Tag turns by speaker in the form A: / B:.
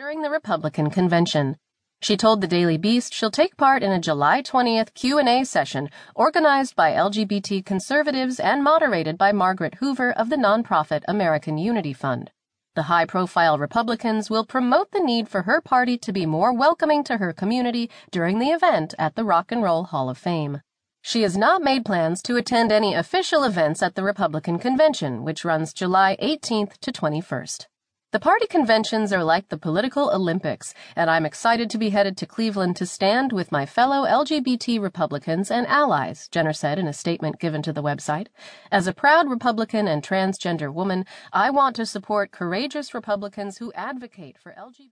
A: during the Republican convention. She told the Daily Beast she'll take part in a July 20th Q&A session organized by LGBT conservatives and moderated by Margaret Hoover of the nonprofit American Unity Fund. The high-profile Republicans will promote the need for her party to be more welcoming to her community during the event at the Rock and Roll Hall of Fame. She has not made plans to attend any official events at the Republican convention, which runs July 18th to 21st. The party conventions are like the political Olympics, and I'm excited to be headed to Cleveland to stand with my fellow LGBT Republicans and allies, Jenner said in a statement given to the website. As a proud Republican and transgender woman, I want to support courageous Republicans who advocate for LGBT.